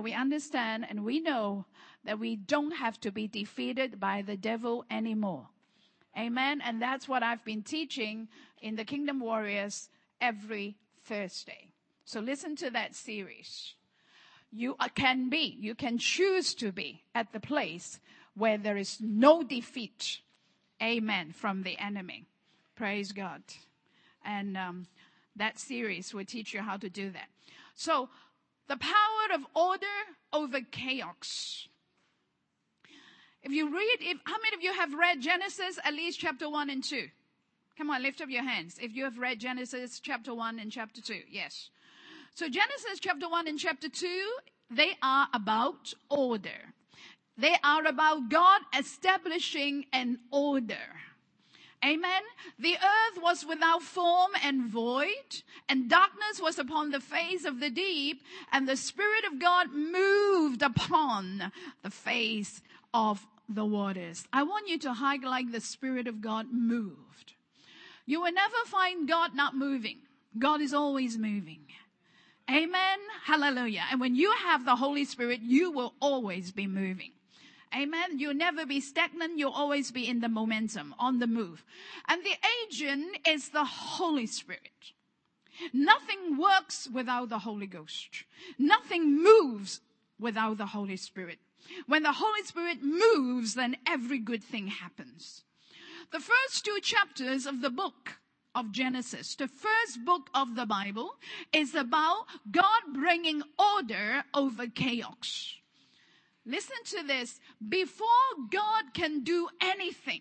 we understand and we know that we don't have to be defeated by the devil anymore. Amen. And that's what I've been teaching in the Kingdom Warriors every Thursday. So listen to that series. You can be, you can choose to be at the place where there is no defeat. Amen. From the enemy. Praise God. And um, that series will teach you how to do that. So the power of order over chaos. If you read, if, how many of you have read Genesis at least chapter 1 and 2? Come on, lift up your hands. If you have read Genesis chapter 1 and chapter 2, yes. So Genesis chapter 1 and chapter 2, they are about order. They are about God establishing an order. Amen. The earth was without form and void, and darkness was upon the face of the deep, and the Spirit of God moved upon the face of the waters. I want you to highlight the Spirit of God moved. You will never find God not moving. God is always moving. Amen. Hallelujah. And when you have the Holy Spirit, you will always be moving. Amen. You'll never be stagnant. You'll always be in the momentum, on the move. And the agent is the Holy Spirit. Nothing works without the Holy Ghost. Nothing moves without the Holy Spirit. When the Holy Spirit moves, then every good thing happens. The first two chapters of the book of Genesis, the first book of the Bible, is about God bringing order over chaos. Listen to this. Before God can do anything,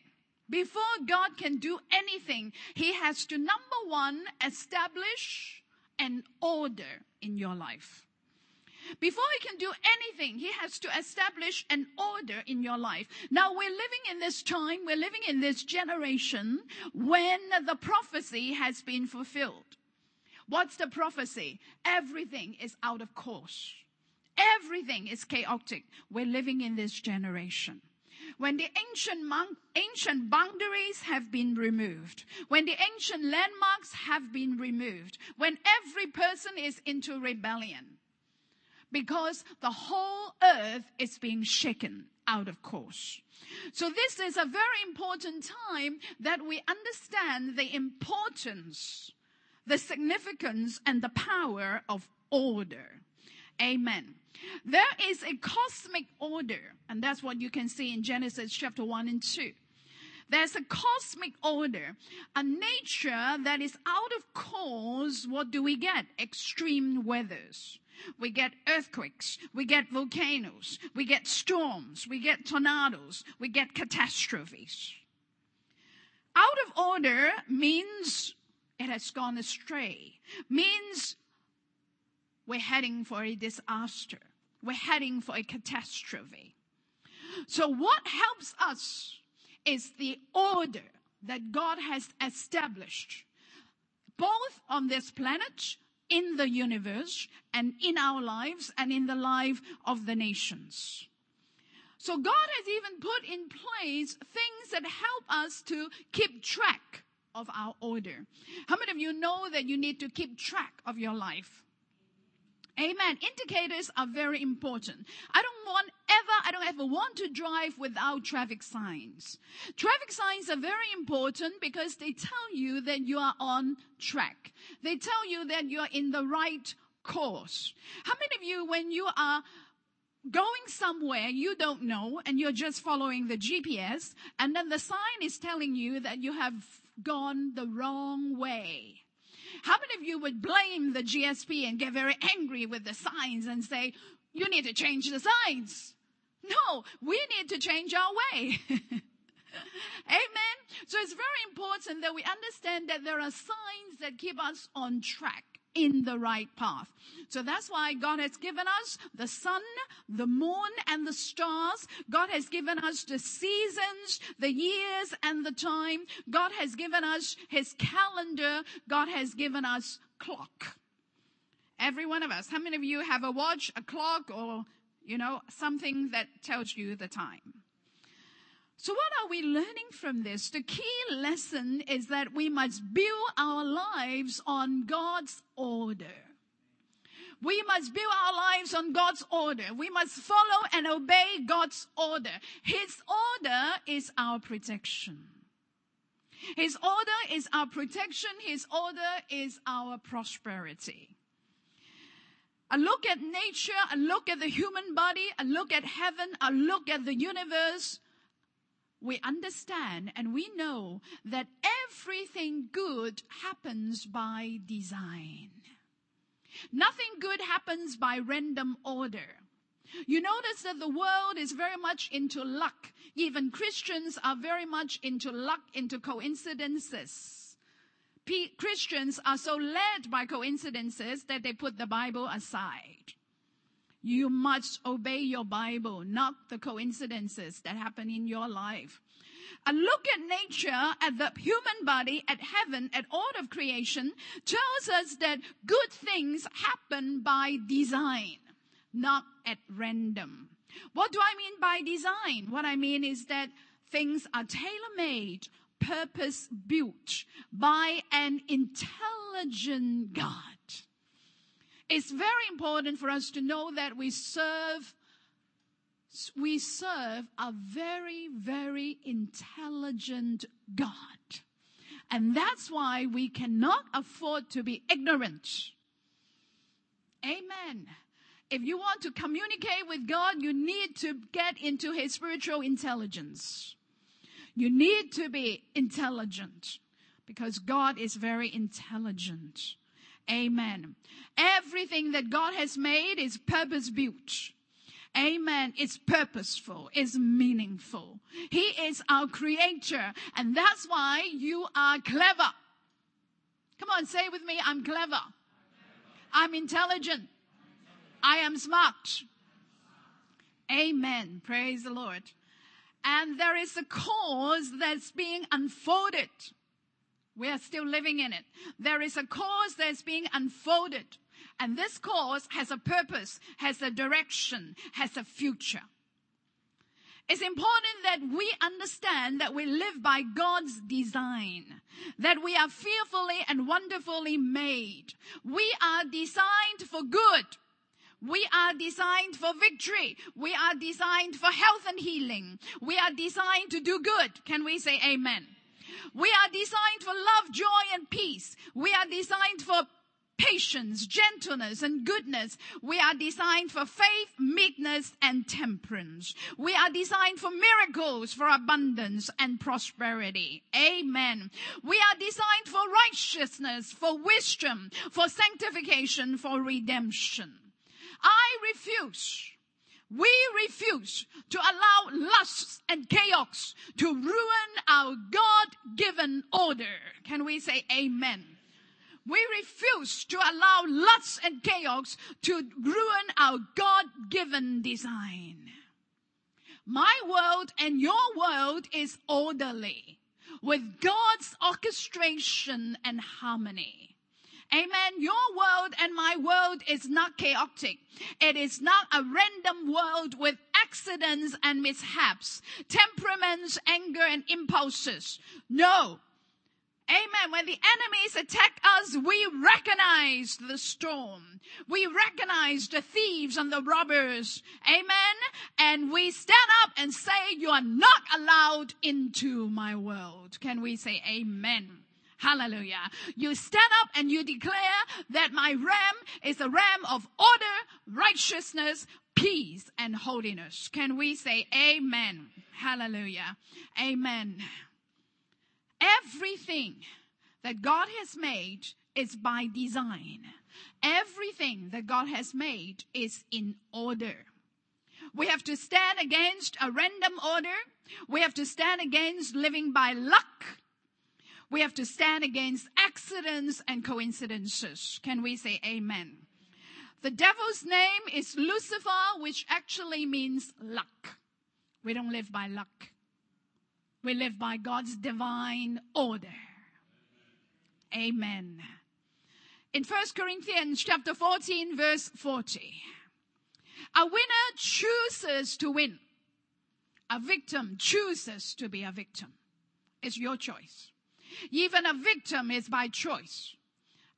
before God can do anything, He has to number one, establish an order in your life. Before he can do anything, he has to establish an order in your life. Now we're living in this time, we're living in this generation when the prophecy has been fulfilled. What's the prophecy? Everything is out of course. Everything is chaotic. We're living in this generation when the ancient, ancient boundaries have been removed, when the ancient landmarks have been removed, when every person is into rebellion, because the whole earth is being shaken out of course. So this is a very important time that we understand the importance, the significance and the power of order. Amen. There is a cosmic order, and that's what you can see in Genesis chapter 1 and 2. There's a cosmic order, a nature that is out of course. What do we get? Extreme weathers. We get earthquakes. We get volcanoes. We get storms. We get tornadoes. We get catastrophes. Out of order means it has gone astray. Means we're heading for a disaster. We're heading for a catastrophe. So what helps us is the order that God has established both on this planet in the universe and in our lives and in the life of the nations. So God has even put in place things that help us to keep track of our order. How many of you know that you need to keep track of your life? Amen. Indicators are very important. I don't want ever, I don't ever want to drive without traffic signs. Traffic signs are very important because they tell you that you are on track. They tell you that you are in the right course. How many of you, when you are going somewhere you don't know and you're just following the GPS and then the sign is telling you that you have gone the wrong way? How many of you would blame the GSP and get very angry with the signs and say, you need to change the signs? No, we need to change our way. Amen. So it's very important that we understand that there are signs that keep us on track in the right path. So that's why God has given us the sun, the moon, and the stars. God has given us the seasons, the years, and the time. God has given us His calendar. God has given us clock. Every one of us. How many of you have a watch, a clock, or, you know, something that tells you the time? So what are we learning from this? The key lesson is that we must build our lives on God's order. We must build our lives on God's order. We must follow and obey God's order. His order is our protection. His order is our protection. His order is our prosperity. A look at nature, a look at the human body, a look at heaven, a look at the universe. We understand and we know that everything good happens by design. Nothing good happens by random order. You notice that the world is very much into luck. Even Christians are very much into luck, into coincidences. P- Christians are so led by coincidences that they put the Bible aside. You must obey your Bible, not the coincidences that happen in your life. A look at nature, at the human body, at heaven, at all of creation tells us that good things happen by design not at random. What do I mean by design? What I mean is that things are tailor made, purpose built by an intelligent God. It's very important for us to know that we serve we serve a very, very intelligent God. And that's why we cannot afford to be ignorant. Amen if you want to communicate with God, you need to get into His spiritual intelligence. You need to be intelligent because God is very intelligent. Amen. Everything that God has made is purpose built. Amen. It's purposeful. It's meaningful. He is our creator. And that's why you are clever. Come on, say with me, I'm clever. I'm intelligent. I am smart. Amen. Praise the Lord. And there is a cause that's being unfolded. We are still living in it. There is a cause that's being unfolded. And this cause has a purpose, has a direction, has a future. It's important that we understand that we live by God's design, that we are fearfully and wonderfully made. We are designed for good. We are designed for victory. We are designed for health and healing. We are designed to do good. Can we say amen? We are designed for love, joy, and peace. We are designed for patience, gentleness, and goodness. We are designed for faith, meekness, and temperance. We are designed for miracles, for abundance, and prosperity. Amen. We are designed for righteousness, for wisdom, for sanctification, for redemption. I refuse. We refuse to allow lusts and chaos to ruin our God-given order. Can we say amen? We refuse to allow lusts and chaos to ruin our God-given design. My world and your world is orderly with God's orchestration and harmony. Amen. Your world and my world is not chaotic. It is not a random world with accidents and mishaps, temperaments, anger and impulses. No. Amen. When the enemies attack us, we recognize the storm. We recognize the thieves and the robbers. Amen. And we stand up and say, you are not allowed into my world. Can we say amen? Hallelujah. You stand up and you declare that my ram is a ram of order, righteousness, peace, and holiness. Can we say amen? Hallelujah. Amen. Everything that God has made is by design. Everything that God has made is in order. We have to stand against a random order. We have to stand against living by luck. We have to stand against accidents and coincidences. Can we say amen? The devil's name is Lucifer, which actually means luck. We don't live by luck. We live by God's divine order. Amen. In 1 Corinthians chapter 14 verse 40, a winner chooses to win. A victim chooses to be a victim. It's your choice. Even a victim is by choice.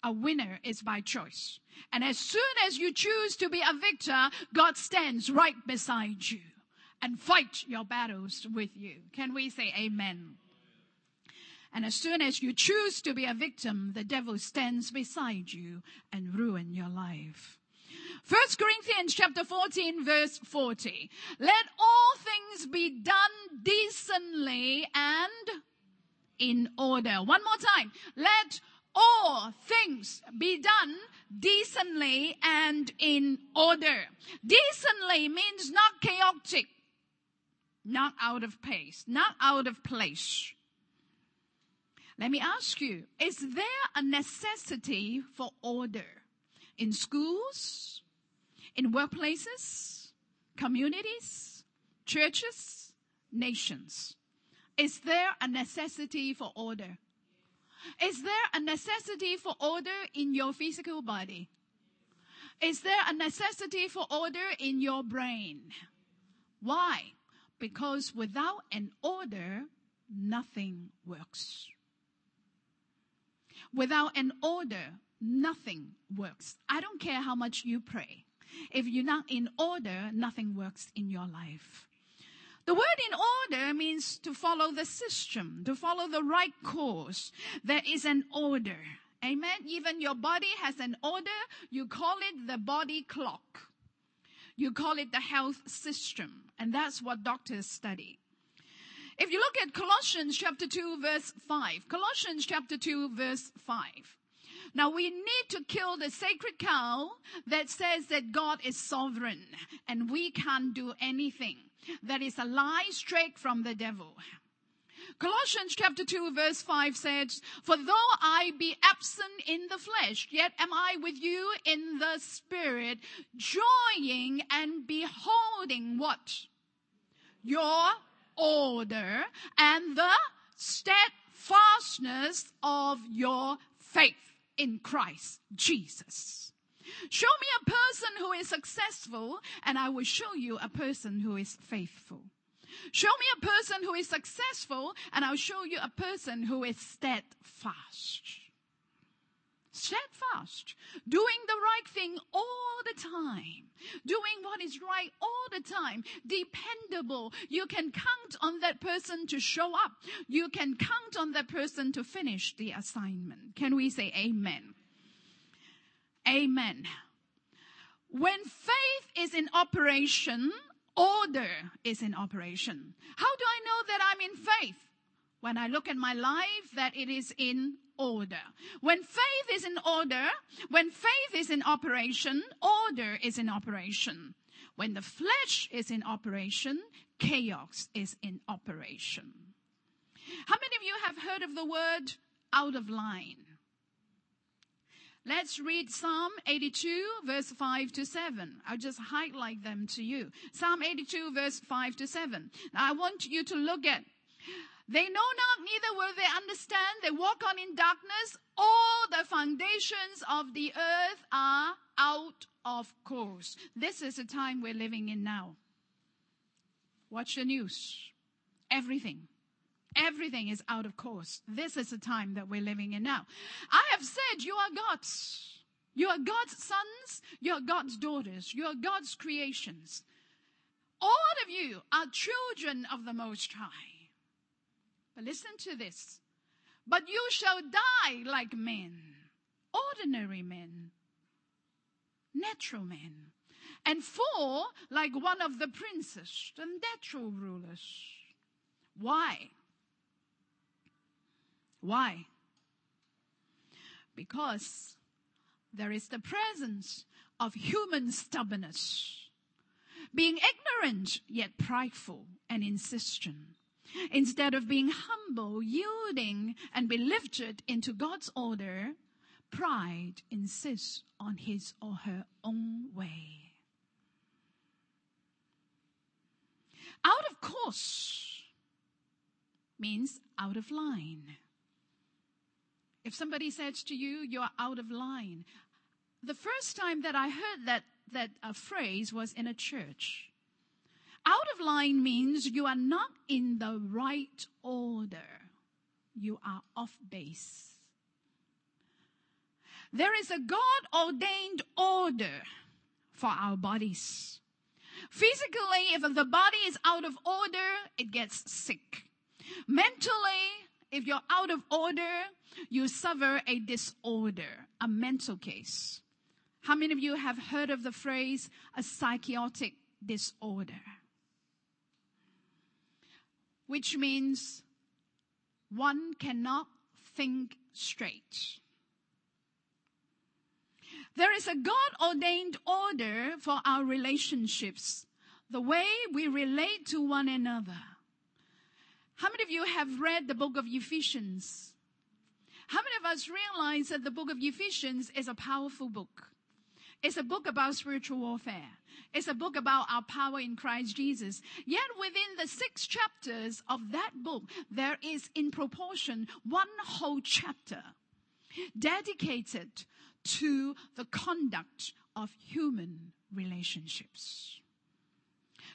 a winner is by choice. And as soon as you choose to be a victor, God stands right beside you and fight your battles with you. Can we say amen? And as soon as you choose to be a victim, the devil stands beside you and ruin your life. First Corinthians chapter 14 verse 40. Let all things be done decently and in order. One more time. Let all things be done decently and in order. Decently means not chaotic, not out of pace, not out of place. Let me ask you, is there a necessity for order in schools, in workplaces, communities, churches, nations? Is there a necessity for order? Is there a necessity for order in your physical body? Is there a necessity for order in your brain? Why? Because without an order, nothing works. Without an order, nothing works. I don't care how much you pray. If you're not in order, nothing works in your life. The word in order means to follow the system, to follow the right course. There is an order. Amen. Even your body has an order. You call it the body clock. You call it the health system. And that's what doctors study. If you look at Colossians chapter 2 verse 5, Colossians chapter 2 verse 5. Now we need to kill the sacred cow that says that God is sovereign and we can't do anything. That is a lie straight from the devil. Colossians chapter 2 verse 5 says, For though I be absent in the flesh, yet am I with you in the spirit, joying and beholding what? Your order and the steadfastness of your faith in Christ Jesus. Show me a person who is successful and I will show you a person who is faithful. Show me a person who is successful and I'll show you a person who is steadfast steadfast, doing the right thing all the time, doing what is right all the time, dependable. You can count on that person to show up. You can count on that person to finish the assignment. Can we say amen? Amen. When faith is in operation, order is in operation. How do I know that I'm in faith? When I look at my life, that it is in order. When faith is in order, when faith is in operation, order is in operation. When the flesh is in operation, chaos is in operation. How many of you have heard of the word out of line? Let's read Psalm 82 verse 5 to 7. I'll just highlight them to you. Psalm 82 verse 5 to 7. Now I want you to look at they know not, neither will they understand. They walk on in darkness. All the foundations of the earth are out of course. This is the time we're living in now. Watch the news. Everything. Everything is out of course. This is the time that we're living in now. I have said you are God's. You are God's sons. You are God's daughters. You are God's creations. All of you are children of the Most High. But listen to this. But you shall die like men, ordinary men, natural men, and fall like one of the princes, the natural rulers. Why? Why? Because there is the presence of human stubbornness, being ignorant yet prideful and insistent Instead of being humble, yielding, and be lifted into God's order, pride insists on his or her own way. Out of course means out of line. If somebody says to you, you're out of line, the first time that I heard that, that uh, phrase was in a church. Out of line means you are not in the right order. You are off base. There is a God ordained order for our bodies. Physically, if the body is out of order, it gets sick. Mentally, if you're out of order, you suffer a disorder, a mental case. How many of you have heard of the phrase a psychotic disorder? Which means one cannot think straight. There is a God ordained order for our relationships, the way we relate to one another. How many of you have read the book of Ephesians? How many of us realize that the book of Ephesians is a powerful book? It's a book about spiritual warfare. It's a book about our power in Christ Jesus. Yet within the six chapters of that book, there is in proportion one whole chapter dedicated to the conduct of human relationships.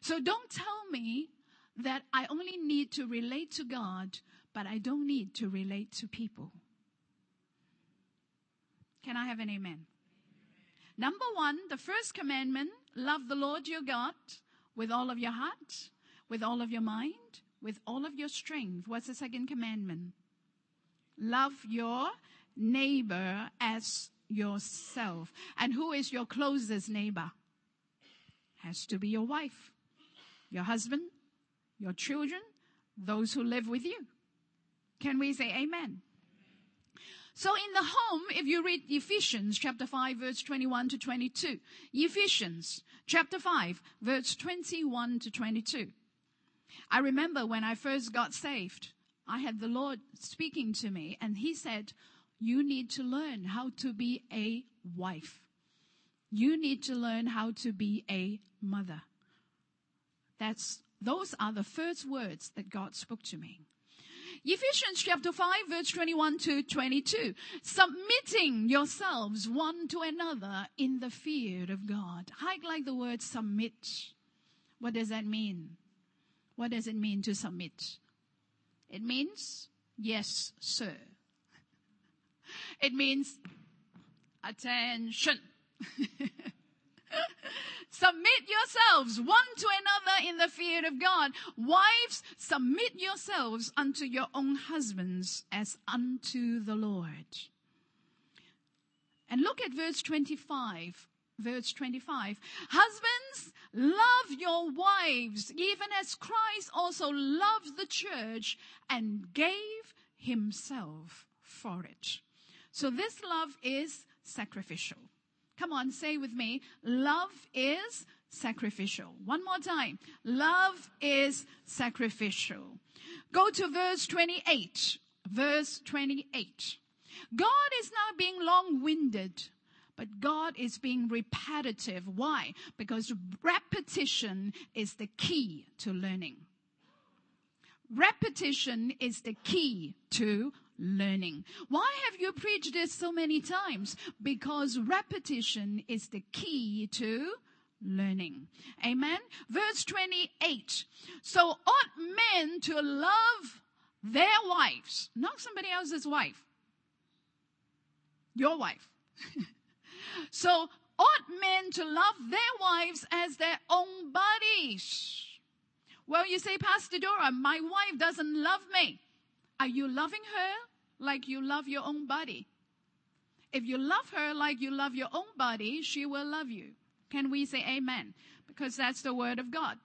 So don't tell me that I only need to relate to God, but I don't need to relate to people. Can I have an amen? Number one, the first commandment, love the Lord your God with all of your heart, with all of your mind, with all of your strength. What's the second commandment? Love your neighbor as yourself. And who is your closest neighbor? Has to be your wife, your husband, your children, those who live with you. Can we say amen? So in the home, if you read Ephesians chapter 5 verse 21 to 22, Ephesians chapter 5 verse 21 to 22. I remember when I first got saved, I had the Lord speaking to me and he said, you need to learn how to be a wife. You need to learn how to be a mother. That's those are the first words that God spoke to me. Ephesians chapter 5 verse 21 to 22. Submitting yourselves one to another in the fear of God. I like the word submit. What does that mean? What does it mean to submit? It means, yes, sir. It means attention. submit yourselves one to another in the fear of God. Wives, submit yourselves unto your own husbands as unto the Lord. And look at verse 25. Verse 25. Husbands, love your wives, even as Christ also loved the church and gave himself for it. So this love is sacrificial. Come on, say with me. Love is sacrificial. One more time. Love is sacrificial. Go to verse 28. Verse 28. God is not being long-winded, but God is being repetitive. Why? Because repetition is the key to learning. Repetition is the key to learning. Why have you preached this so many times? Because repetition is the key to learning. Amen. Verse 28. So ought men to love their wives, not somebody else's wife. Your wife. so ought men to love their wives as their own bodies. Well, you say, Pastor Dora, my wife doesn't love me. Are you loving her like you love your own body? If you love her like you love your own body, she will love you. Can we say amen? Because that's the word of God.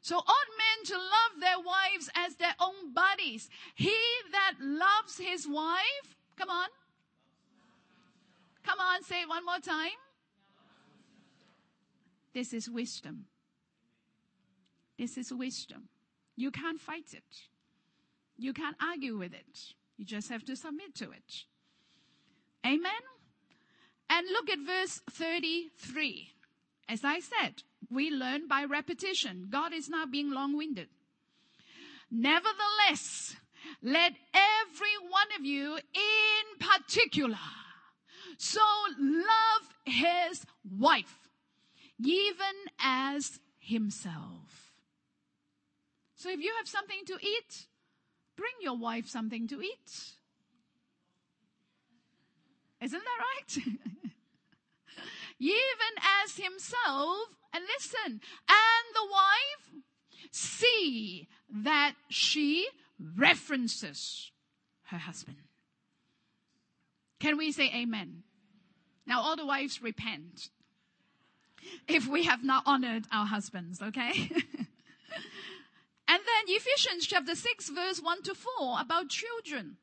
So ought men to love their wives as their own bodies. He that loves his wife, come on. Come on, say it one more time. This is wisdom. This is wisdom. You can't fight it. You can't argue with it. You just have to submit to it. Amen. And look at verse 33. As I said, we learn by repetition. God is not being long-winded. Nevertheless, let every one of you in particular so love his wife, even as himself. So if you have something to eat, bring your wife something to eat. Isn't that right? Even as himself, and listen, and the wife see that she references her husband. Can we say amen? Now all the wives repent if we have not honored our husbands, okay? and then Ephesians chapter 6 verse 1 to 4 about children.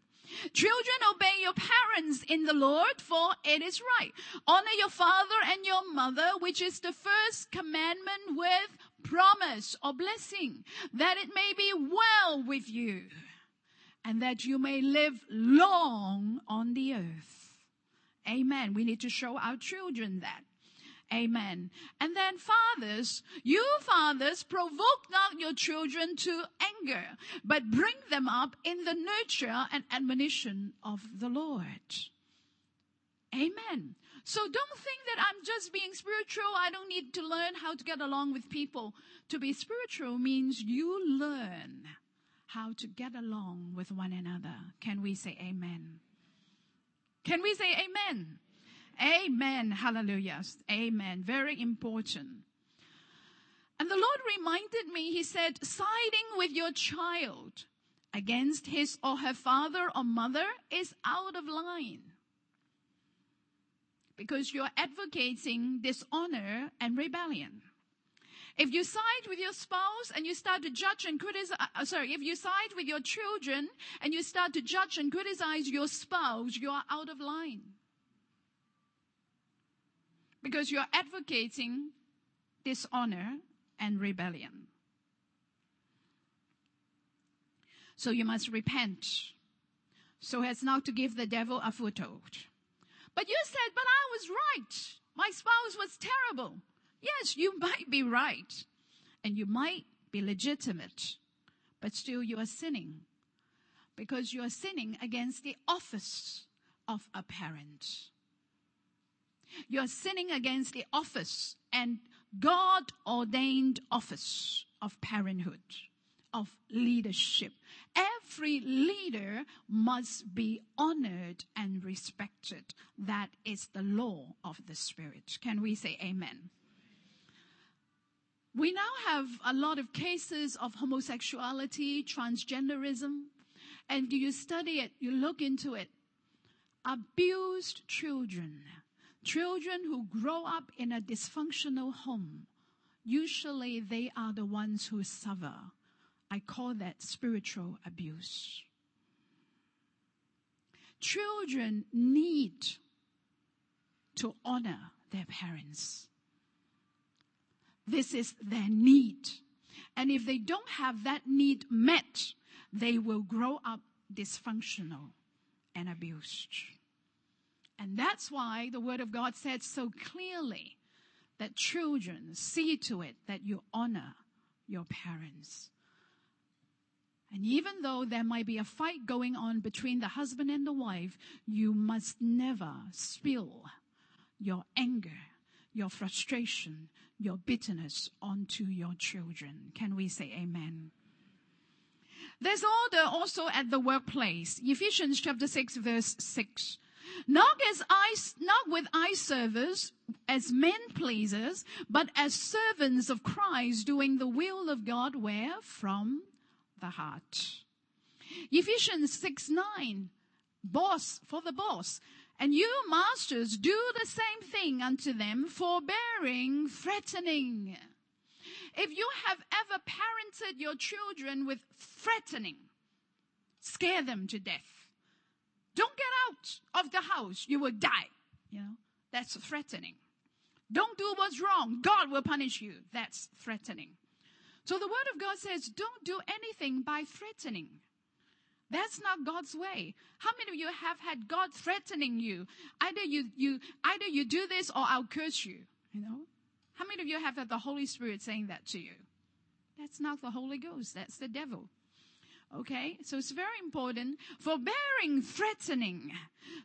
Children, obey your parents in the Lord, for it is right. Honor your father and your mother, which is the first commandment with promise or blessing, that it may be well with you and that you may live long on the earth. Amen. We need to show our children that. Amen. And then fathers, you fathers provoke not your children to anger, but bring them up in the nurture and admonition of the Lord. Amen. So don't think that I'm just being spiritual. I don't need to learn how to get along with people. To be spiritual means you learn how to get along with one another. Can we say amen? Can we say amen? Amen. Hallelujah. Amen. Very important. And the Lord reminded me, He said, siding with your child against his or her father or mother is out of line. Because you're advocating dishonor and rebellion. If you side with your spouse and you start to judge and criticize, uh, sorry, if you side with your children and you start to judge and criticize your spouse, you are out of line because you're advocating dishonor and rebellion. So you must repent so as not to give the devil a foothold. But you said, but I was right. My spouse was terrible. Yes, you might be right and you might be legitimate, but still you are sinning because you are sinning against the office of a parent. You're sinning against the office and God ordained office of parenthood, of leadership. Every leader must be honored and respected. That is the law of the Spirit. Can we say amen? We now have a lot of cases of homosexuality, transgenderism, and you study it? You look into it. Abused children Children who grow up in a dysfunctional home, usually they are the ones who suffer. I call that spiritual abuse. Children need to honor their parents. This is their need. And if they don't have that need met, they will grow up dysfunctional and abused. And that's why the Word of God said so clearly that children see to it that you honor your parents. And even though there might be a fight going on between the husband and the wife, you must never spill your anger, your frustration, your bitterness onto your children. Can we say amen? There's order also at the workplace. Ephesians chapter 6 verse 6. Not as eye, not with eye service as men pleasers, but as servants of Christ doing the will of God where? From the heart. Ephesians 6 9. Boss for the boss. And you masters do the same thing unto them, forbearing, threatening. If you have ever parented your children with threatening, scare them to death don't get out of the house. You will die. You know, that's threatening. Don't do what's wrong. God will punish you. That's threatening. So the word of God says, don't do anything by threatening. That's not God's way. How many of you have had God threatening you? Either you, you, either you do this or I'll curse you. You know? How many of you have had the Holy Spirit saying that to you? That's not the Holy Ghost. That's the devil. Okay, so it's very important. Forbearing, threatening,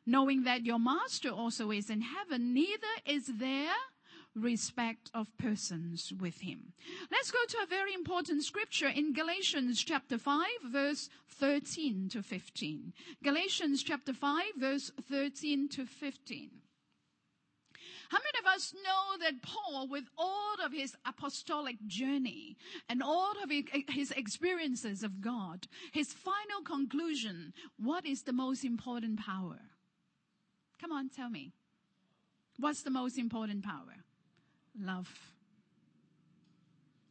knowing that your master also is in heaven, neither is there respect of persons with him. Let's go to a very important scripture in Galatians chapter 5 verse 13 to 15. Galatians chapter 5 verse 13 to 15. How many of us know that Paul, with all of his apostolic journey and all of his experiences of God, his final conclusion, what is the most important power? Come on, tell me. What's the most important power? Love.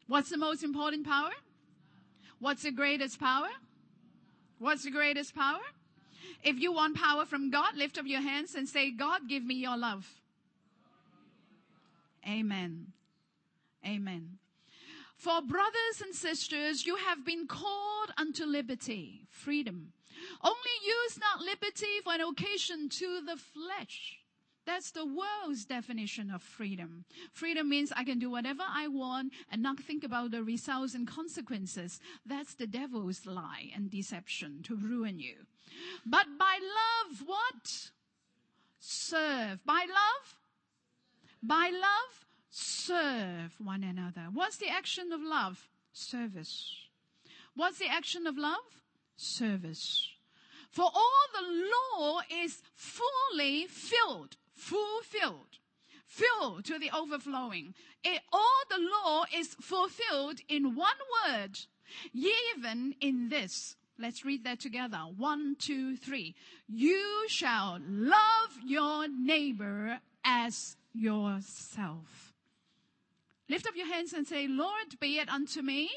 What's the most important power? What's the greatest power? What's the greatest power? If you want power from God, lift up your hands and say, God, give me your love. Amen. Amen. For brothers and sisters, you have been called unto liberty, freedom. Only use not liberty for an occasion to the flesh. That's the world's definition of freedom. Freedom means I can do whatever I want and not think about the results and consequences. That's the devil's lie and deception to ruin you. But by love, what? Serve. By love? By love, serve one another. What's the action of love? Service. What's the action of love? Service. For all the law is fully filled, fulfilled, filled to the overflowing. It, all the law is fulfilled in one word, even in this. Let's read that together. One, two, three. You shall love your neighbor as yourself. Lift up your hands and say, Lord, be it unto me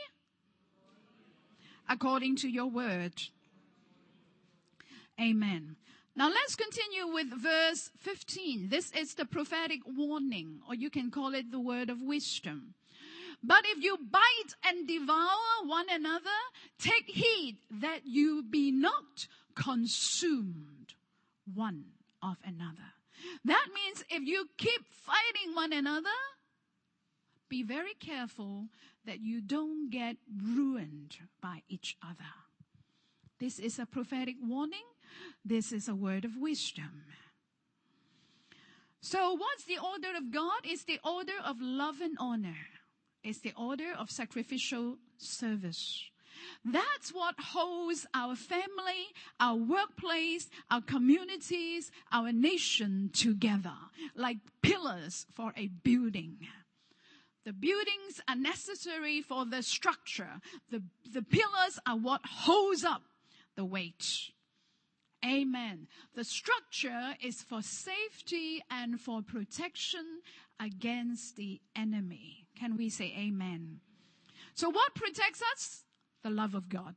according to your word. Amen. Now let's continue with verse 15. This is the prophetic warning, or you can call it the word of wisdom. But if you bite and devour one another, take heed that you be not consumed one of another. That means if you keep fighting one another, be very careful that you don't get ruined by each other. This is a prophetic warning. This is a word of wisdom. So what's the order of God? It's the order of love and honor. It's the order of sacrificial service. That's what holds our family, our workplace, our communities, our nation together, like pillars for a building. The buildings are necessary for the structure. The, the pillars are what holds up the weight. Amen. The structure is for safety and for protection against the enemy. Can we say amen? So what protects us? The love of God.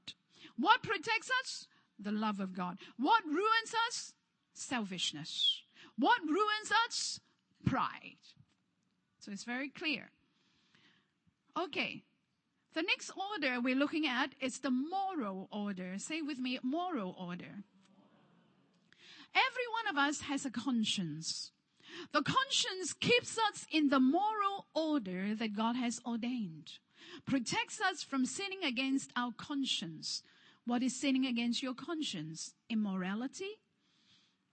What protects us? The love of God. What ruins us? Selfishness. What ruins us? Pride. So it's very clear. Okay. The next order we're looking at is the moral order. Say with me, moral order. Every one of us has a conscience. The conscience keeps us in the moral order that God has ordained protects us from sinning against our conscience. What is sinning against your conscience? Immorality,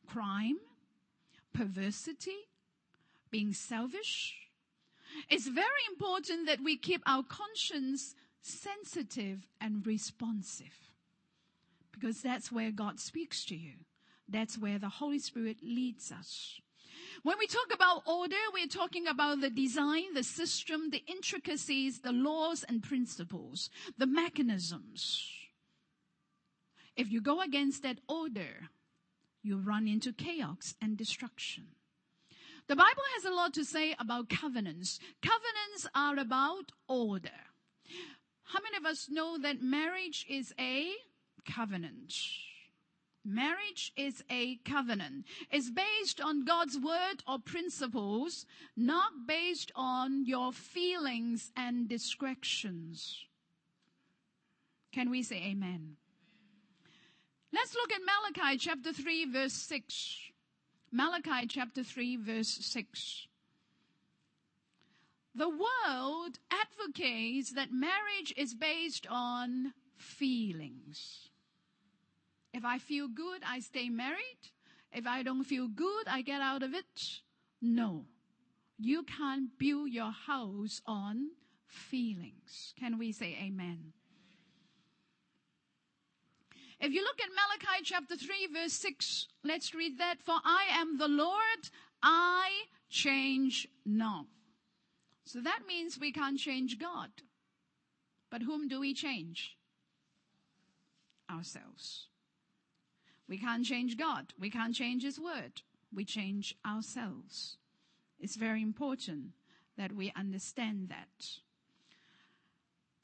crime, perversity, being selfish. It's very important that we keep our conscience sensitive and responsive because that's where God speaks to you. That's where the Holy Spirit leads us. When we talk about order, we're talking about the design, the system, the intricacies, the laws and principles, the mechanisms. If you go against that order, you run into chaos and destruction. The Bible has a lot to say about covenants. Covenants are about order. How many of us know that marriage is a covenant? Marriage is a covenant. It's based on God's word or principles, not based on your feelings and discretions. Can we say amen? Let's look at Malachi chapter 3 verse 6. Malachi chapter 3 verse 6. The world advocates that marriage is based on feelings. If I feel good, I stay married. If I don't feel good, I get out of it. No. You can't build your house on feelings. Can we say amen? If you look at Malachi chapter 3 verse 6, let's read that. For I am the Lord, I change not. So that means we can't change God. But whom do we change? Ourselves. We can't change God. We can't change His word. We change ourselves. It's very important that we understand that.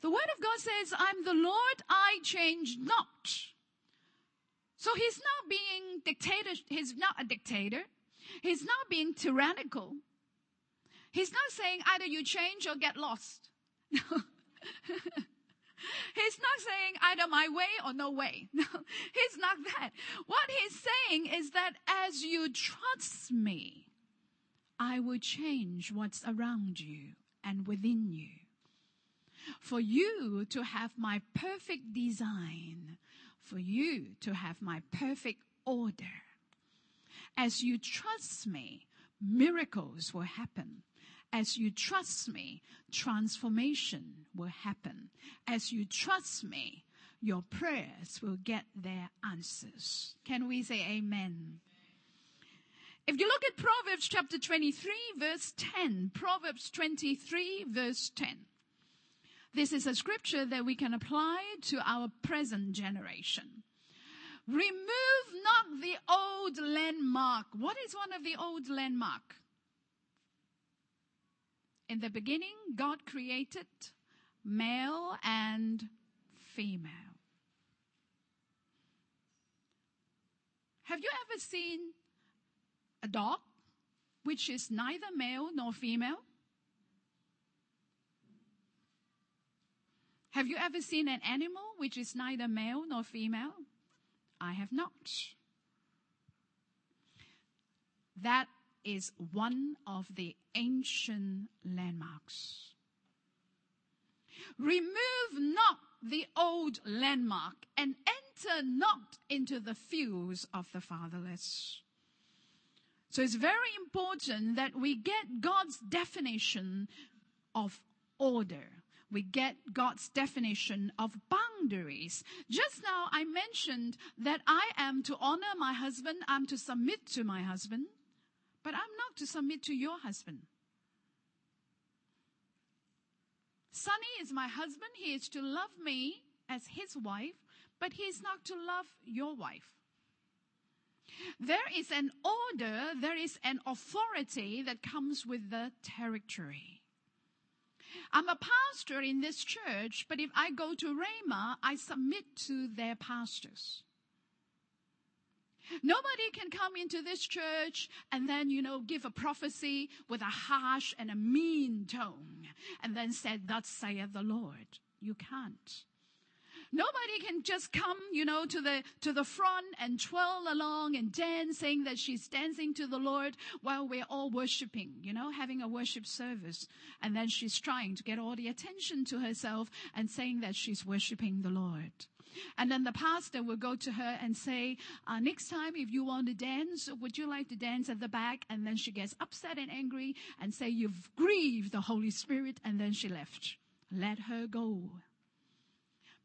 The word of God says, I'm the Lord, I change not. So he's not being dictator, he's not a dictator. He's not being tyrannical. He's not saying either you change or get lost. he's not saying either my way or no way. No, he's not that. What he's saying is that as you trust me, I will change what's around you and within you. For you to have my perfect design, for you to have my perfect order. As you trust me, miracles will happen. As you trust me, transformation will happen. As you trust me, your prayers will get their answers. Can we say amen? If you look at Proverbs chapter 23 verse 10, Proverbs 23 verse 10. This is a scripture that we can apply to our present generation. Remove not the old landmark. What is one of the old landmark? In the beginning, God created male and female. Have you ever seen a dog which is neither male nor female? Have you ever seen an animal which is neither male nor female? I have not. That is one of the ancient landmarks. Remove not the old landmark and enter not into the fields of the fatherless. So it's very important that we get God's definition of order we get God's definition of boundaries. Just now I mentioned that I am to honor my husband, I'm to submit to my husband, but I'm not to submit to your husband. Sonny is my husband. He is to love me as his wife, but he is not to love your wife. There is an order, there is an authority that comes with the territory. I'm a pastor in this church, but if I go to Rhema, I submit to their pastors. Nobody can come into this church and then, you know, give a prophecy with a harsh and a mean tone and then say, thus saith the Lord. You can't. Nobody can just come, you know, to the, to the front and twirl along and dance saying that she's dancing to the Lord while we're all worshiping, you know, having a worship service. And then she's trying to get all the attention to herself and saying that she's worshiping the Lord. And then the pastor will go to her and say, uh, next time if you want to dance, would you like to dance at the back? And then she gets upset and angry and say, you've grieved the Holy Spirit. And then she left. Let her go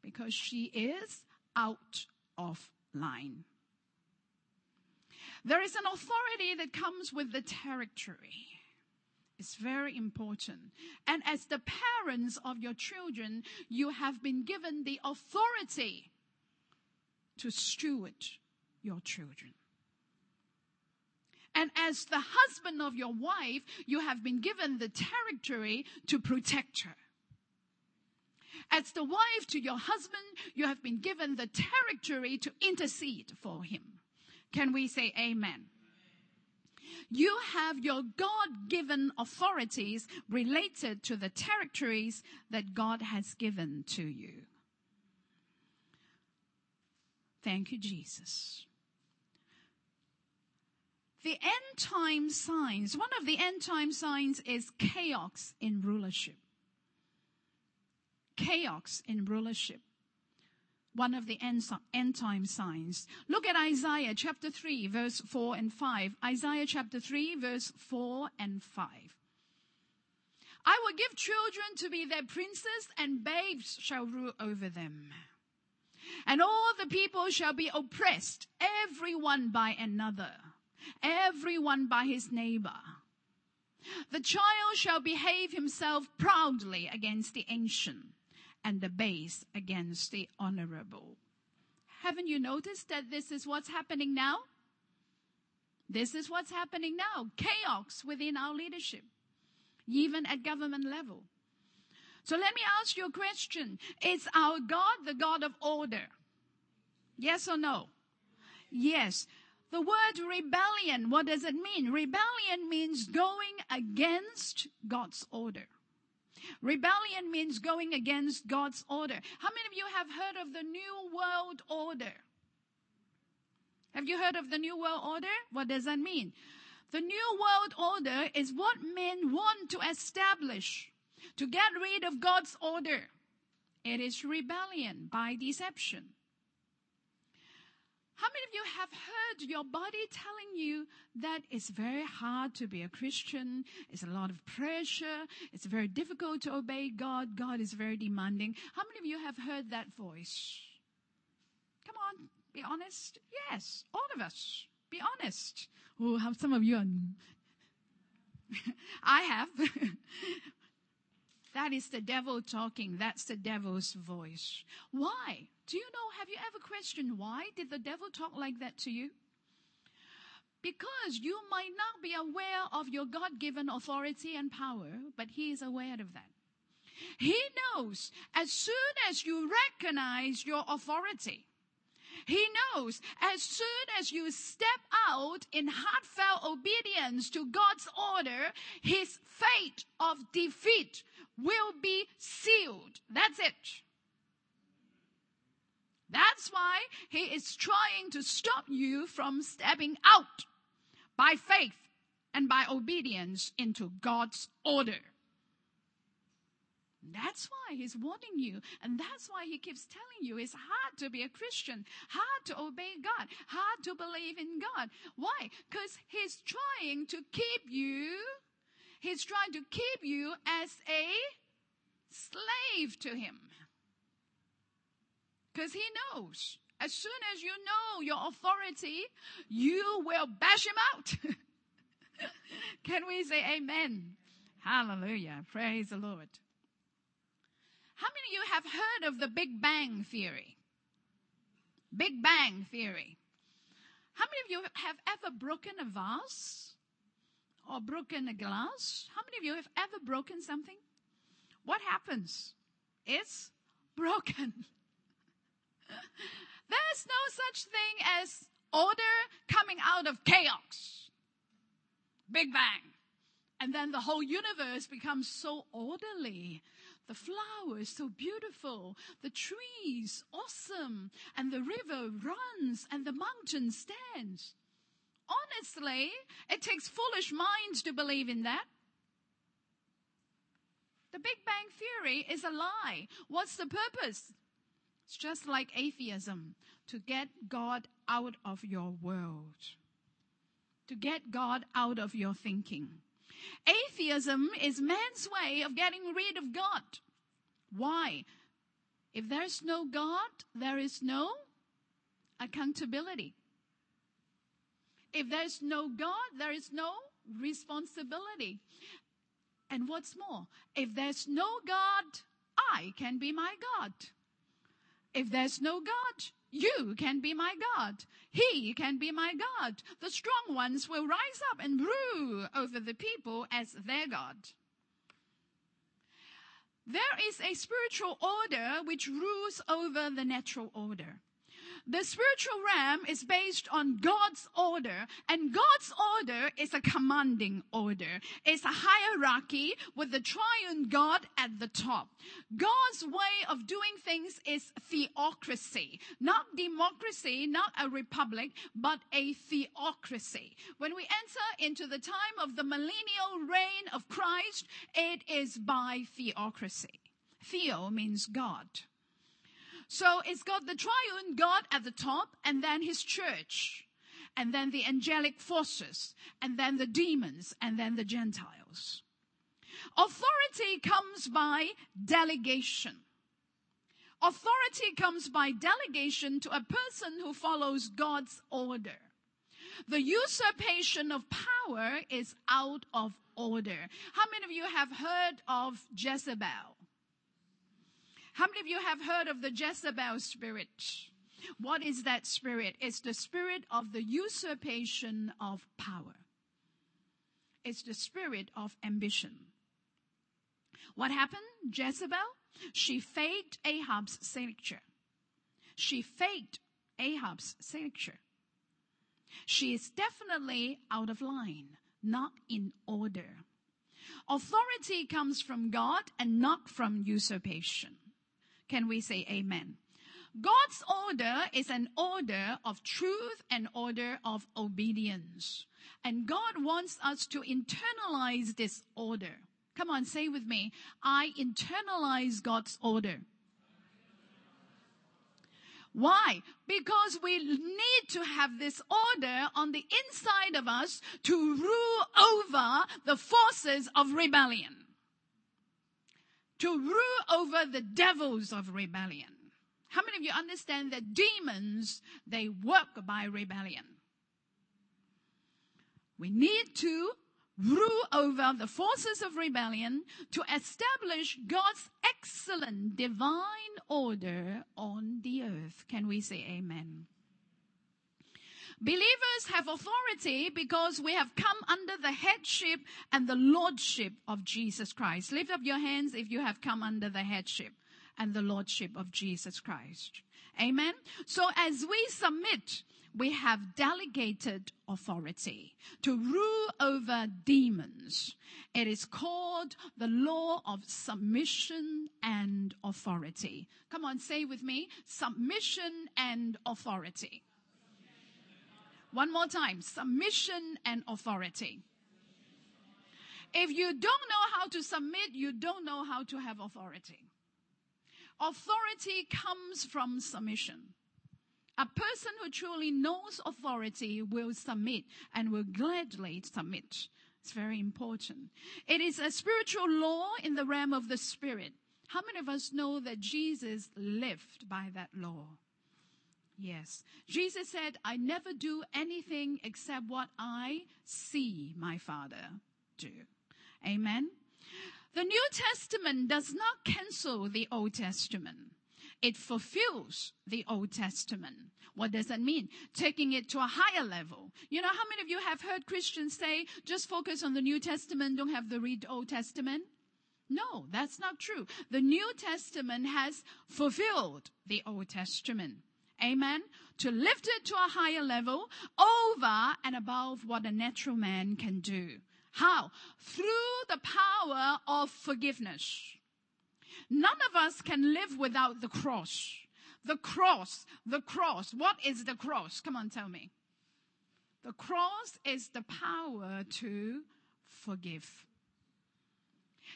because she is out of line. There is an authority that comes with the territory. It's very important. And as the parents of your children, you have been given the authority to steward your children. And as the husband of your wife, you have been given the territory to protect her. As the wife to your husband, you have been given the territory to intercede for him. Can we say amen? You have your God given authorities related to the territories that God has given to you. Thank you, Jesus. The end time signs, one of the end time signs is chaos in rulership chaos in rulership. One of the end, end time signs. Look at Isaiah chapter 3 verse 4 and 5. Isaiah chapter 3 verse 4 and 5. I will give children to be their princes, and babes shall rule over them. And all the people shall be oppressed, every one by another, every one by his neighbor. The child shall behave himself proudly against the ancient, and the base against the honorable. Haven't you noticed that this is what's happening now? This is what's happening now. Chaos within our leadership, even at government level. So let me ask you a question. Is our God the God of order? Yes or no? Yes. The word rebellion, what does it mean? Rebellion means going against God's order. Rebellion means going against God's order. How many of you have heard of the New World Order? Have you heard of the New World Order? What does that mean? The New World Order is what men want to establish to get rid of God's order. It is rebellion by deception. How many of you have heard your body telling you that it's very hard to be a Christian? It's a lot of pressure. It's very difficult to obey God. God is very demanding. How many of you have heard that voice? Come on, be honest. Yes, all of us. Be honest. Oh, how some of you are. I have. that is the devil talking. That's the devil's voice. Why? Do you know, have you ever questioned why did the devil talk like that to you? Because you might not be aware of your God given authority and power, but he is aware of that. He knows as soon as you recognize your authority, he knows as soon as you step out in heartfelt obedience to God's order, his fate of defeat will be sealed. That's it. That's why he is trying to stop you from stepping out by faith and by obedience into God's order. That's why he's warning you. And that's why he keeps telling you it's hard to be a Christian, hard to obey God, hard to believe in God. Why? Because he's trying to keep you, he's trying to keep you as a slave to him. Because he knows as soon as you know your authority, you will bash him out. Can we say amen? Hallelujah. Praise the Lord. How many of you have heard of the Big Bang Theory? Big Bang Theory. How many of you have ever broken a vase? Or broken a glass? How many of you have ever broken something? What happens? It's broken. There's no such thing as order coming out of chaos. Big bang. And then the whole universe becomes so orderly. The flowers so beautiful, the trees awesome, and the river runs and the mountain stands. Honestly, it takes foolish minds to believe in that. The Big Bang Theory is a lie. What's the purpose? It's just like atheism to get God out of your world, to get God out of your thinking. Atheism is man's way of getting rid of God. Why? If there's no God, there is no accountability. If there's no God, there is no responsibility. And what's more, if there's no God, I can be my God. If there's no God, you can be my God. He can be my God. The strong ones will rise up and rule over the people as their God. There is a spiritual order which rules over the natural order. The spiritual realm is based on God's order, and God's order is a commanding order. It's a hierarchy with the triune God at the top. God's way of doing things is theocracy, not democracy, not a republic, but a theocracy. When we enter into the time of the millennial reign of Christ, it is by theocracy. Theo means God. So it's got the triune God at the top and then his church and then the angelic forces and then the demons and then the Gentiles. Authority comes by delegation. Authority comes by delegation to a person who follows God's order. The usurpation of power is out of order. How many of you have heard of Jezebel? How many of you have heard of the Jezebel spirit? What is that spirit? It's the spirit of the usurpation of power. It's the spirit of ambition. What happened? Jezebel, she faked Ahab's signature. She faked Ahab's signature. She is definitely out of line, not in order. Authority comes from God and not from usurpation. Can we say amen? God's order is an order of truth and order of obedience. And God wants us to internalize this order. Come on, say with me. I internalize God's order. Why? Because we need to have this order on the inside of us to rule over the forces of rebellion. To rule over the devils of rebellion. How many of you understand that demons, they work by rebellion? We need to rule over the forces of rebellion to establish God's excellent divine order on the earth. Can we say amen? Believers have authority because we have come under the headship and the lordship of Jesus Christ. Lift up your hands if you have come under the headship and the lordship of Jesus Christ. Amen. So as we submit we have delegated authority to rule over demons. It is called the law of submission and authority. Come on, say with me, submission and authority. One more time, submission and authority. If you don't know how to submit, you don't know how to have authority. Authority comes from submission. A person who truly knows authority will submit and will gladly submit. It's very important. It is a spiritual law in the realm of the spirit. How many of us know that Jesus lived by that law? Yes. Jesus said, I never do anything except what I see my Father do. Amen. The New Testament does not cancel the Old Testament. It fulfills the Old Testament. What does that mean? Taking it to a higher level. You know, how many of you have heard Christians say, just focus on the New Testament, don't have to read the Old Testament? No, that's not true. The New Testament has fulfilled the Old Testament. Amen. To lift it to a higher level over and above what a natural man can do. How? Through the power of forgiveness. None of us can live without the cross. The cross, the cross. What is the cross? Come on, tell me. The cross is the power to forgive.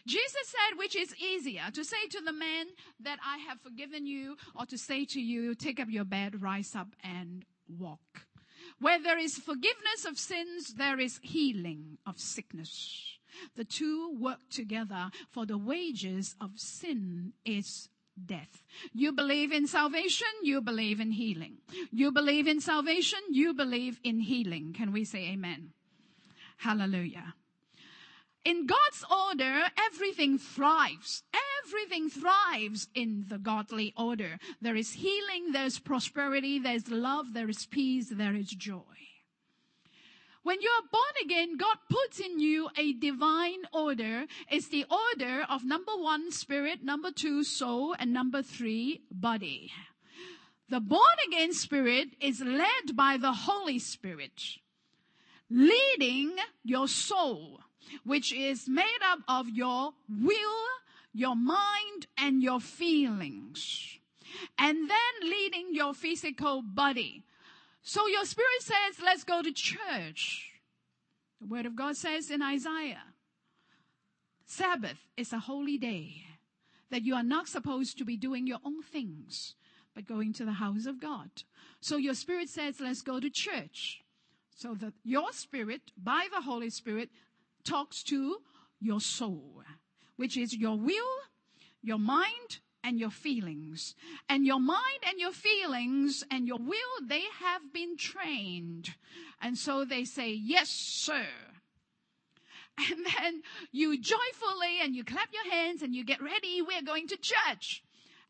Jesus said, which is easier, to say to the man that I have forgiven you, or to say to you, take up your bed, rise up and walk. Where there is forgiveness of sins, there is healing of sickness. The two work together for the wages of sin is death. You believe in salvation, you believe in healing. You believe in salvation, you believe in healing. Can we say amen? Hallelujah. In God's order, everything thrives. Everything thrives in the godly order. There is healing, there's prosperity, there's love, there is peace, there is joy. When you are born again, God puts in you a divine order. It's the order of number one, spirit, number two, soul, and number three, body. The born again spirit is led by the Holy Spirit, leading your soul, which is made up of your will, your mind, and your feelings. And then leading your physical body. So your spirit says, let's go to church. The word of God says in Isaiah, Sabbath is a holy day that you are not supposed to be doing your own things, but going to the house of God. So your spirit says, let's go to church. So that your spirit, by the Holy Spirit, talks to your soul, which is your will, your mind, and your feelings. And your mind and your feelings and your will, they have been trained. And so they say, yes, sir. And then you joyfully and you clap your hands and you get ready. We're going to church.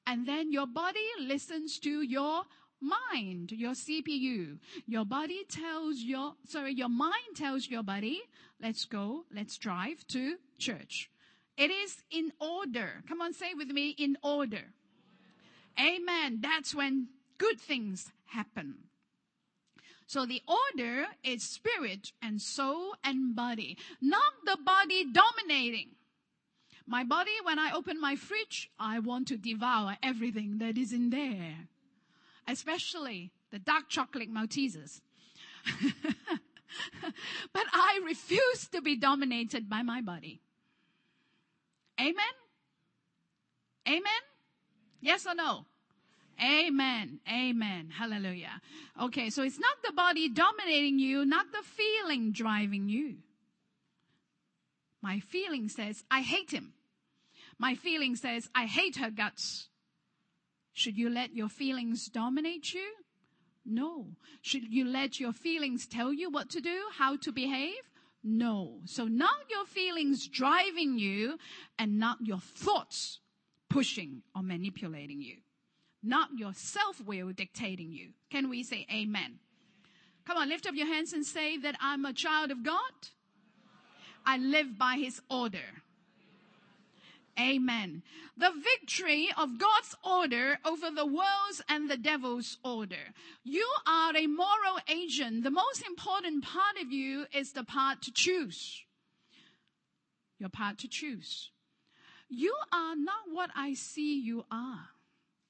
And then your body listens to your mind, your CPU. Your body tells your, sorry, your mind tells your body, let's go, let's drive to church. It is in order. Come on, say with me, in order. Amen. That's when good things happen. So the order is spirit and soul and body, not the body dominating. My body, when I open my fridge, I want to devour everything that is in there, especially the dark chocolate Maltesers. but I refuse to be dominated by my body. Amen? Amen? Yes or no? Amen. Amen. Hallelujah. Okay, so it's not the body dominating you, not the feeling driving you. My feeling says, I hate him. My feeling says, I hate her guts. Should you let your feelings dominate you? No. Should you let your feelings tell you what to do, how to behave? No. So not your feelings driving you and not your thoughts pushing or manipulating you. Not your self-will dictating you. Can we say amen? Come on, lift up your hands and say that I'm a child of God. I live by his order. Amen. The victory of God's order over the world's and the devil's order. You are a moral agent. The most important part of you is the part to choose. Your part to choose. You are not what I see you are.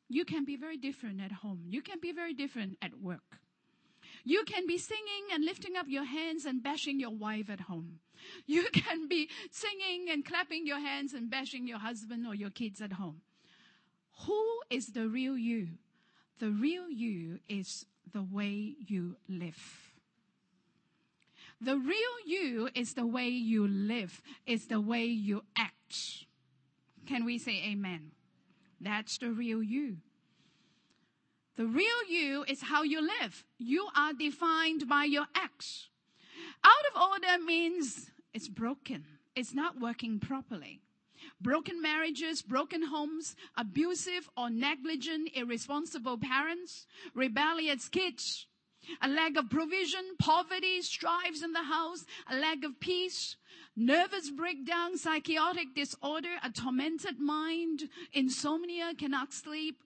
You can be very different at home. You can be very different at work. You can be singing and lifting up your hands and bashing your wife at home. You can be singing and clapping your hands and bashing your husband or your kids at home. Who is the real you? The real you is the way you live. The real you is the way you live, is the way you act. Can we say amen? That's the real you. The real you is how you live. You are defined by your acts. Out of order means it's broken. It's not working properly. Broken marriages, broken homes, abusive or negligent, irresponsible parents, rebellious kids, a lack of provision, poverty, strives in the house, a lack of peace, nervous breakdown, psychotic disorder, a tormented mind, insomnia, cannot sleep,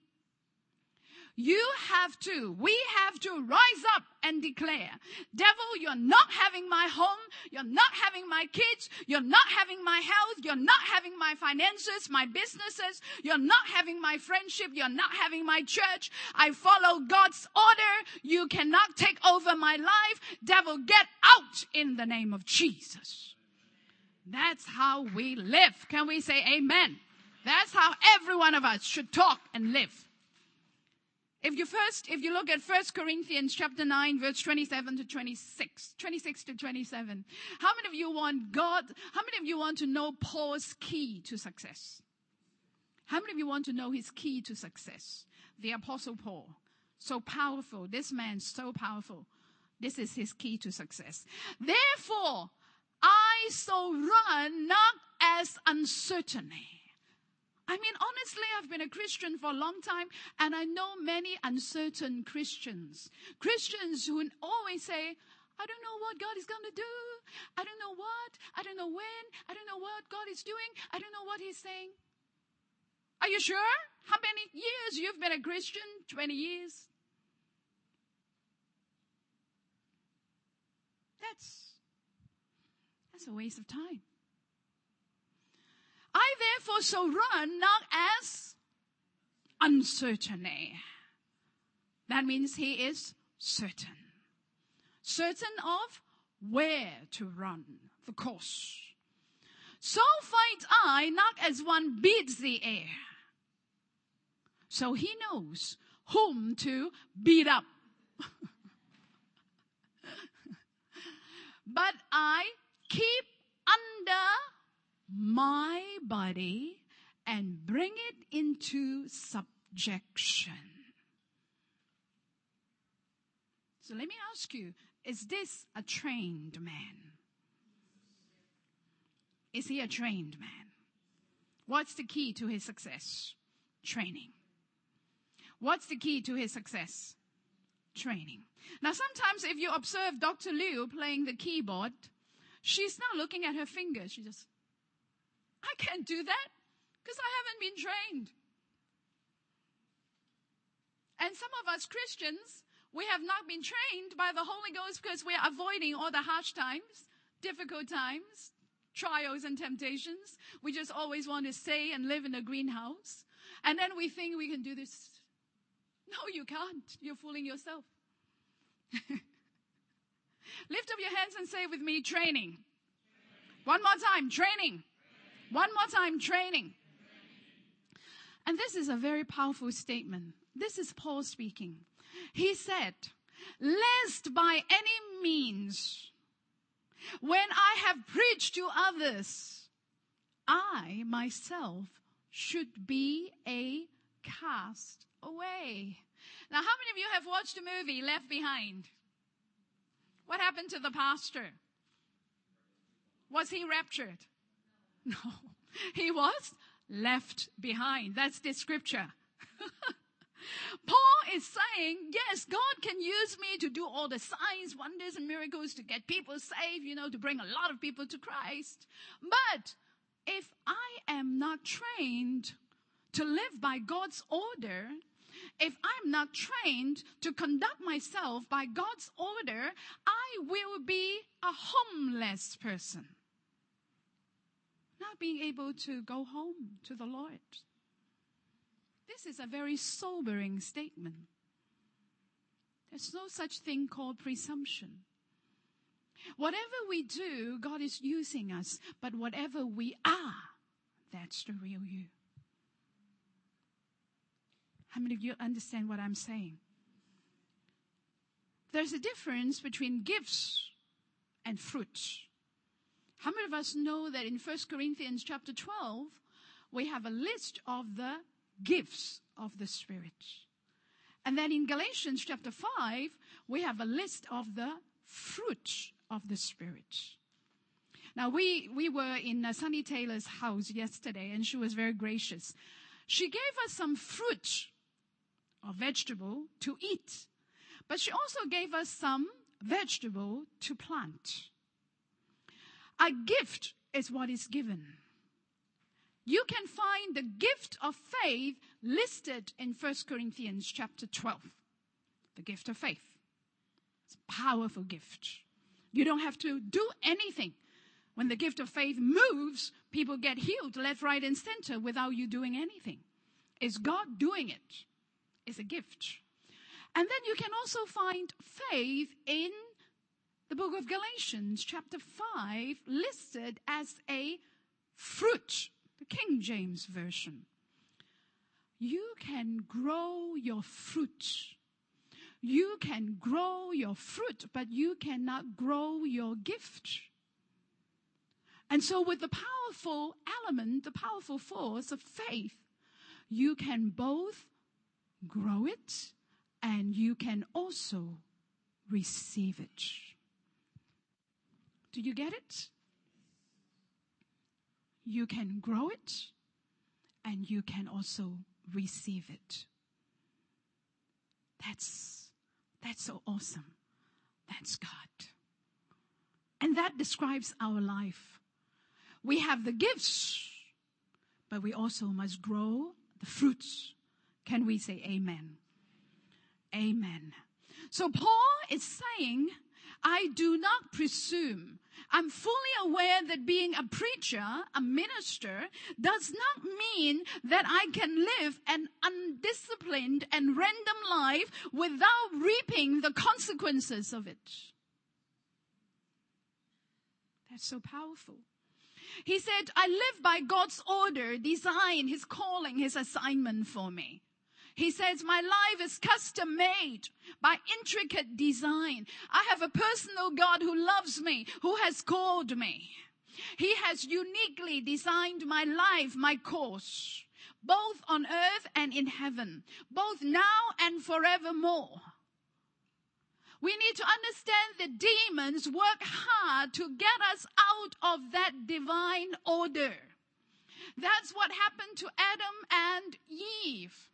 you have to, we have to rise up and declare, devil, you're not having my home. You're not having my kids. You're not having my health. You're not having my finances, my businesses. You're not having my friendship. You're not having my church. I follow God's order. You cannot take over my life. Devil, get out in the name of Jesus. That's how we live. Can we say amen? That's how every one of us should talk and live. If you first, if you look at First Corinthians chapter 9, verse 27 to 26, 26 to 27, how many of you want God, how many of you want to know Paul's key to success? How many of you want to know his key to success? The apostle Paul. So powerful. This man, so powerful. This is his key to success. Therefore, I so run not as uncertainly I mean, honestly, I've been a Christian for a long time and I know many uncertain Christians. Christians who always say, I don't know what God is going to do. I don't know what. I don't know when. I don't know what God is doing. I don't know what He's saying. Are you sure? How many years you've been a Christian? 20 years? That's, that's a waste of time. I therefore so run not as uncertainty. That means he is certain. Certain of where to run the course. So fight I not as one beats the air. So he knows whom to beat up. but I keep under my body and bring it into subjection. So let me ask you, is this a trained man? Is he a trained man? What's the key to his success? Training. What's the key to his success? Training. Now sometimes if you observe Dr. Liu playing the keyboard, she's not looking at her fingers. She just, I can't do that because I haven't been trained. And some of us Christians, we have not been trained by the Holy Ghost because we are avoiding all the harsh times, difficult times, trials and temptations. We just always want to stay and live in a greenhouse. And then we think we can do this. No, you can't. You're fooling yourself. Lift up your hands and say with me, training. One more time, training. One more time, training. And this is a very powerful statement. This is Paul speaking. He said, lest by any means, when I have preached to others, I myself should be a cast away. Now, how many of you have watched the movie Left Behind? What happened to the pastor? Was he raptured? No, he was left behind. That's the scripture. Paul is saying, yes, God can use me to do all the signs, wonders, and miracles to get people saved, you know, to bring a lot of people to Christ. But if I am not trained to live by God's order, if I'm not trained to conduct myself by God's order, I will be a homeless person. Not being able to go home to the Lord. This is a very sobering statement. There's no such thing called presumption. Whatever we do, God is using us, but whatever we are, that's the real you. How many of you understand what I'm saying? There's a difference between gifts and fruit. How many of us know that in 1 Corinthians chapter 12, we have a list of the gifts of the Spirit. And then in Galatians chapter 5, we have a list of the fruit of the Spirit. Now we, we were in uh, Sunny Taylor's house yesterday and she was very gracious. She gave us some fruit or vegetable to eat. But she also gave us some vegetable to plant. A gift is what is given. You can find the gift of faith listed in 1 Corinthians chapter 12. The gift of faith. It's a powerful gift. You don't have to do anything. When the gift of faith moves, people get healed left, right, and center without you doing anything. It's God doing it. it is a gift. And then you can also find faith in the book of Galatians, chapter 5, listed as a fruit, the King James Version. You can grow your fruit. You can grow your fruit, but you cannot grow your gift. And so, with the powerful element, the powerful force of faith, you can both grow it, and you can also receive it. Do you get it? You can grow it, and you can also receive it. That's, that's so awesome. That's God. And that describes our life. We have the gifts, but we also must grow the fruits can we say amen? Amen. So Paul is saying, I do not presume. I'm fully aware that being a preacher, a minister, does not mean that I can live an undisciplined and random life without reaping the consequences of it. That's so powerful. He said, I live by God's order, design, His calling, His assignment for me. He says, my life is custom made by intricate design. I have a personal God who loves me, who has called me. He has uniquely designed my life, my course, both on earth and in heaven, both now and forevermore. We need to understand that demons work hard to get us out of that divine order. That's what happened to Adam and Eve.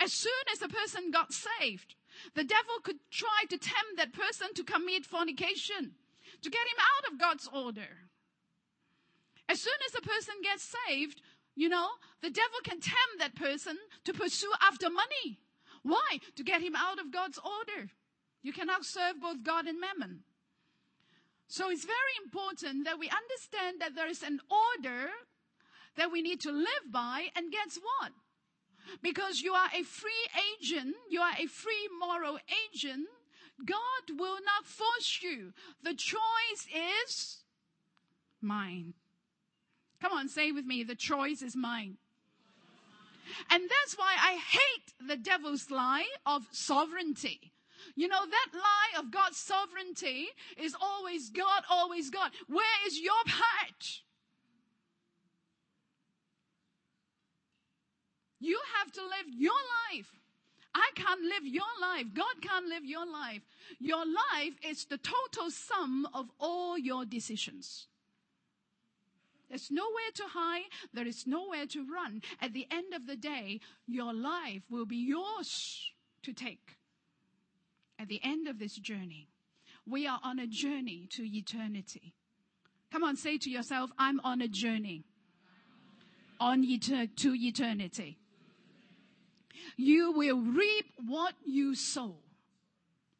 As soon as a person got saved, the devil could try to tempt that person to commit fornication, to get him out of God's order. As soon as a person gets saved, you know, the devil can tempt that person to pursue after money. Why? To get him out of God's order. You cannot serve both God and mammon. So it's very important that we understand that there is an order that we need to live by, and guess what? Because you are a free agent, you are a free moral agent, God will not force you. The choice is mine. Come on, say with me, the choice is mine. And that's why I hate the devil's lie of sovereignty. You know, that lie of God's sovereignty is always God, always God. Where is your part? You have to live your life. I can't live your life. God can't live your life. Your life is the total sum of all your decisions. There's nowhere to hide. There is nowhere to run. At the end of the day, your life will be yours to take. At the end of this journey, we are on a journey to eternity. Come on, say to yourself, I'm on a journey on to eternity. You will reap what you sow.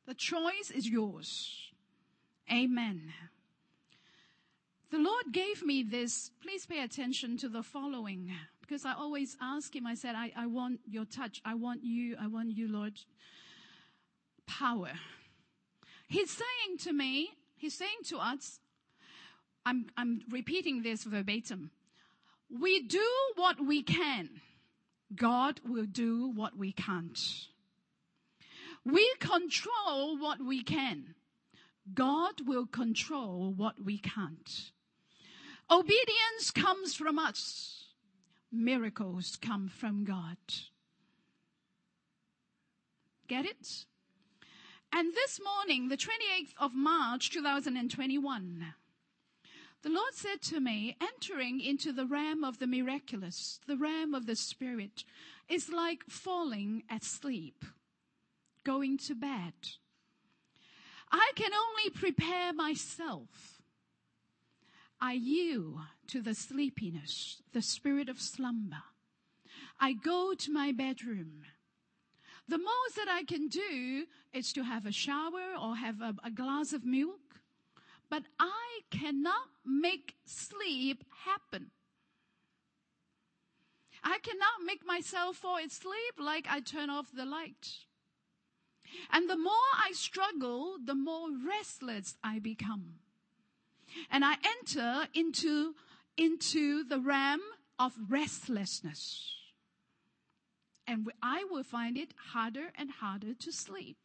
The choice is yours. Amen. The Lord gave me this. Please pay attention to the following. Because I always ask Him, I said, I, I want your touch. I want you. I want you, Lord. Power. He's saying to me, He's saying to us, I'm, I'm repeating this verbatim. We do what we can. God will do what we can't. We control what we can. God will control what we can't. Obedience comes from us. Miracles come from God. Get it? And this morning, the 28th of March 2021, the Lord said to me, entering into the realm of the miraculous, the realm of the spirit, is like falling asleep, going to bed. I can only prepare myself I yield to the sleepiness, the spirit of slumber. I go to my bedroom. The most that I can do is to have a shower or have a, a glass of milk, but I cannot make sleep happen. I cannot make myself fall asleep like I turn off the light. And the more I struggle, the more restless I become and I enter into, into the realm of restlessness. And I will find it harder and harder to sleep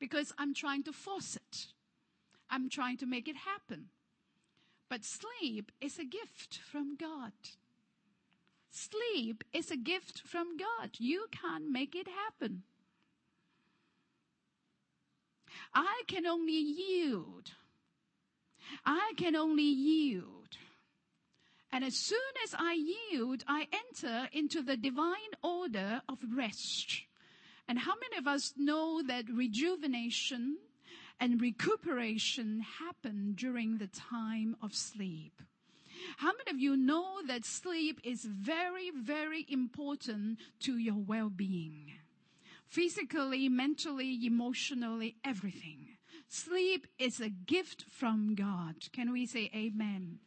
because I'm trying to force it. I'm trying to make it happen. But sleep is a gift from God. Sleep is a gift from God. You can't make it happen. I can only yield I can only yield. And as soon as I yield, I enter into the divine order of rest. And how many of us know that rejuvenation and recuperation happen during the time of sleep? How many of you know that sleep is very, very important to your well-being? Physically, mentally, emotionally, everything. Sleep is a gift from God. Can we say amen?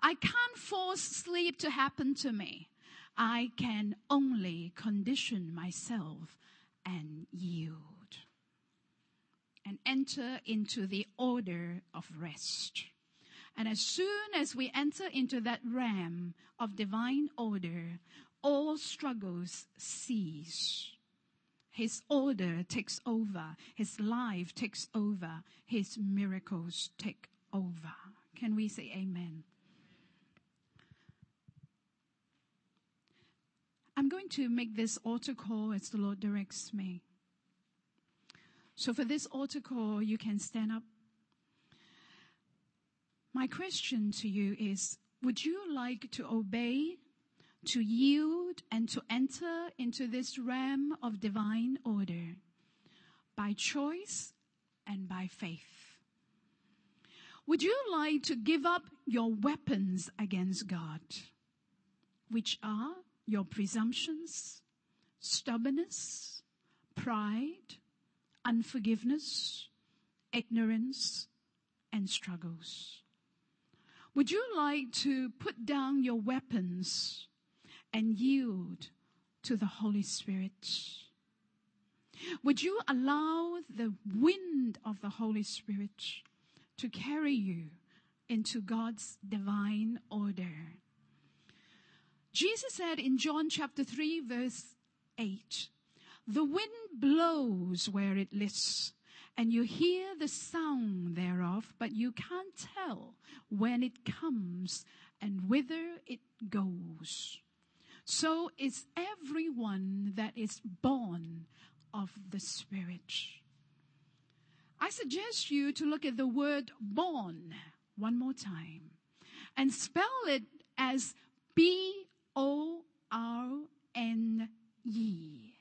I can't force sleep to happen to me. I can only condition myself and yield and enter into the order of rest. And as soon as we enter into that realm of divine order, all struggles cease His order takes over. His life takes over. His miracles take over. Can we say amen? I'm going to make this altar call as the Lord directs me. So for this altar call, you can stand up. My question to you is, would you like to obey, to yield, and to enter into this realm of divine order by choice and by faith? Would you like to give up your weapons against God, which are your presumptions, stubbornness, pride, unforgiveness, ignorance, and struggles. Would you like to put down your weapons and yield to the Holy Spirit? Would you allow the wind of the Holy Spirit to carry you into God's divine order? Jesus said in John chapter 3 verse 8, the wind blows where it lists and you hear the sound thereof, but you can't tell when it comes and whither it goes. So is everyone that is born of the Spirit. I suggest you to look at the word born one more time and spell it as B O R N E.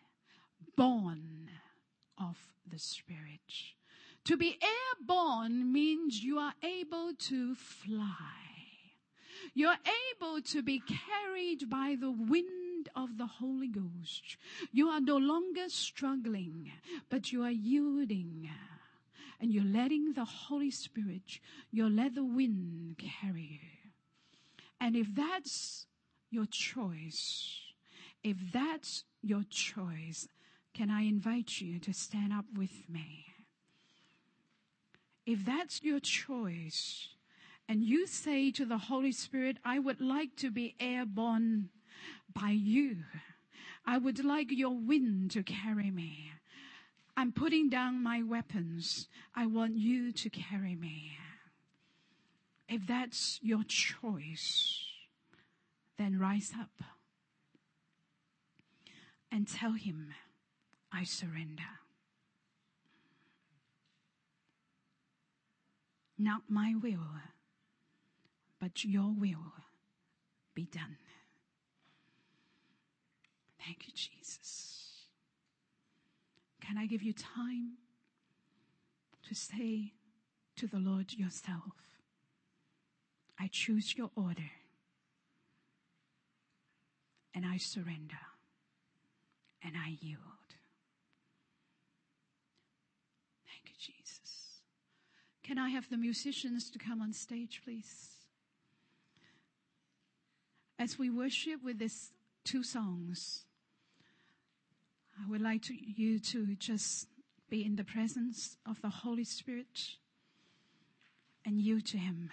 Born of the Spirit. To be airborne means you are able to fly. You're able to be carried by the wind of the Holy Ghost. You are no longer struggling, but you are yielding. And you're letting the Holy Spirit, you let the wind carry you. And if that's your choice, if that's your choice, can I invite you to stand up with me? If that's your choice, and you say to the Holy Spirit, I would like to be airborne by you. I would like your wind to carry me. I'm putting down my weapons. I want you to carry me. If that's your choice, then rise up and tell him, I surrender. Not my will, but your will be done. Thank you, Jesus. Can I give you time to say to the Lord yourself, I choose your order and I surrender and I yield. Thank you, Jesus. Can I have the musicians to come on stage, please? As we worship with these two songs, I would like to, you to just be in the presence of the Holy Spirit and yield to Him.